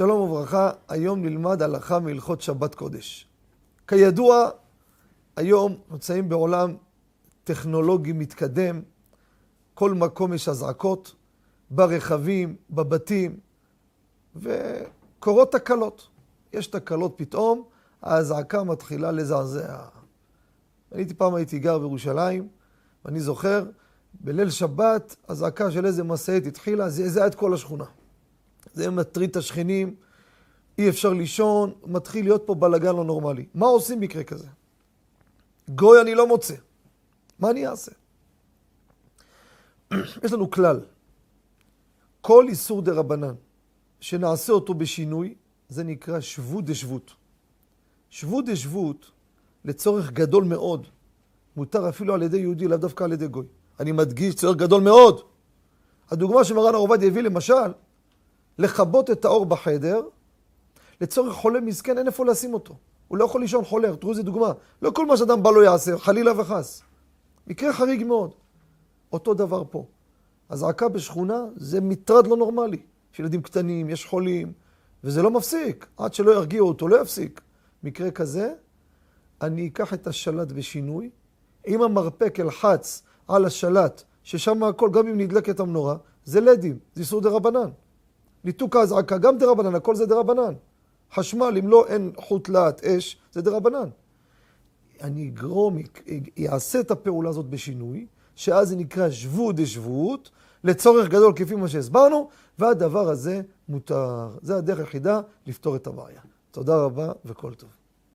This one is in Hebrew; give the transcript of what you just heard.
שלום וברכה, היום נלמד הלכה מהלכות שבת קודש. כידוע, היום נמצאים בעולם טכנולוגי מתקדם, כל מקום יש אזעקות, ברכבים, בבתים, וקורות תקלות. יש תקלות פתאום, האזעקה מתחילה לזעזע. אני פעם הייתי גר בירושלים, ואני זוכר, בליל שבת, אזעקה של איזה משאית התחילה, זעזעה את כל השכונה. זה מטריד את השכנים, אי אפשר לישון, מתחיל להיות פה בלאגן לא נורמלי. מה עושים במקרה כזה? גוי אני לא מוצא. מה אני אעשה? יש לנו כלל. כל איסור דה רבנן שנעשה אותו בשינוי, זה נקרא שבות דשבות. שבות דשבות, לצורך גדול מאוד, מותר אפילו על ידי יהודי, לאו דווקא על ידי גוי. אני מדגיש, צורך גדול מאוד. הדוגמה שמרן עובדיה הביא למשל, לכבות את האור בחדר, לצורך חולה מסכן אין איפה לשים אותו. הוא לא יכול לישון חולה, תראו איזה דוגמה. לא כל מה שאדם בא לו יעשה, חלילה וחס. מקרה חריג מאוד. אותו דבר פה. אזעקה בשכונה זה מטרד לא נורמלי. יש ילדים קטנים, יש חולים, וזה לא מפסיק. עד שלא ירגיעו אותו, לא יפסיק. מקרה כזה, אני אקח את השלט בשינוי. עם המרפק אלחץ על השלט, ששם הכל, גם אם נדלקת המנורה, זה לדים, זה איסור דה רבנן. ניתוק האזעקה, גם דה רבנן, הכל זה דה רבנן. חשמל, אם לא, אין חוט להט, אש, זה דה רבנן. אני אגרום, אעשה את הפעולה הזאת בשינוי, שאז זה נקרא שבות דשבות, לצורך גדול כפי מה שהסברנו, והדבר הזה מותר. זה הדרך היחידה לפתור את הבעיה. תודה רבה וכל טוב.